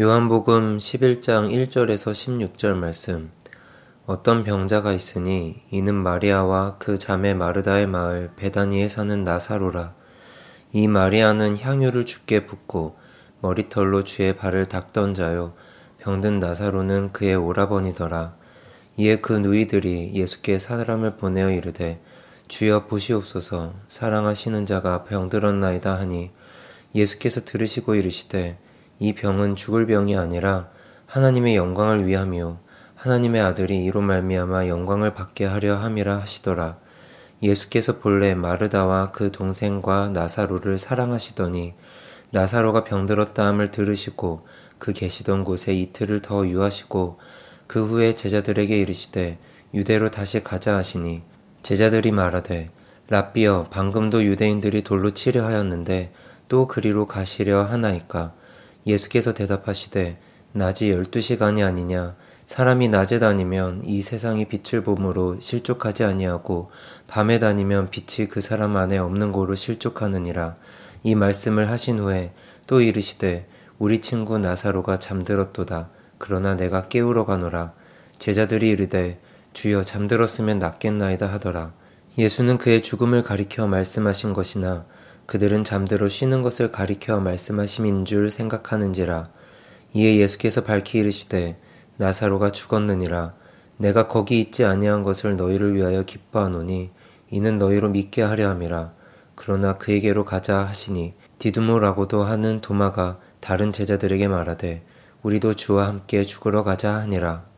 요한복음 11장 1절에서 16절 말씀. 어떤 병자가 있으니 이는 마리아와 그 자매 마르다의 마을 베다니에 사는 나사로라. 이 마리아는 향유를 죽게 붓고 머리털로 주의 발을 닦던 자요. 병든 나사로는 그의 오라버니더라. 이에 그 누이들이 예수께 사람을 보내어 이르되 주여 보시옵소서 사랑하시는 자가 병들었나이다 하니 예수께서 들으시고 이르시되 이 병은 죽을 병이 아니라 하나님의 영광을 위함이요 하나님의 아들이 이로 말미암아 영광을 받게 하려 함이라 하시더라. 예수께서 본래 마르다와 그 동생과 나사로를 사랑하시더니 나사로가 병들었다 함을 들으시고 그 계시던 곳에 이틀을 더 유하시고 그 후에 제자들에게 이르시되 유대로 다시 가자 하시니 제자들이 말하되 라비어 방금도 유대인들이 돌로 치려 하였는데 또 그리로 가시려 하나이까 예수께서 대답하시되 낮이 열두 시간이 아니냐. 사람이 낮에 다니면 이 세상이 빛을 봄으로 실족하지 아니하고 밤에 다니면 빛이 그 사람 안에 없는 고로 실족하느니라. 이 말씀을 하신 후에 또 이르시되 우리 친구 나사로가 잠들었도다. 그러나 내가 깨우러 가노라. 제자들이 이르되 주여 잠들었으면 낫겠나이다 하더라. 예수는 그의 죽음을 가리켜 말씀하신 것이나 그들은 잠들어 쉬는 것을 가리켜 말씀하심인 줄 생각하는지라. 이에 예수께서 밝히 이르시되 나사로가 죽었느니라. 내가 거기 있지 아니한 것을 너희를 위하여 기뻐하노니 이는 너희로 믿게 하려 함이라. 그러나 그에게로 가자 하시니 디두모라고도 하는 도마가 다른 제자들에게 말하되 우리도 주와 함께 죽으러 가자 하니라.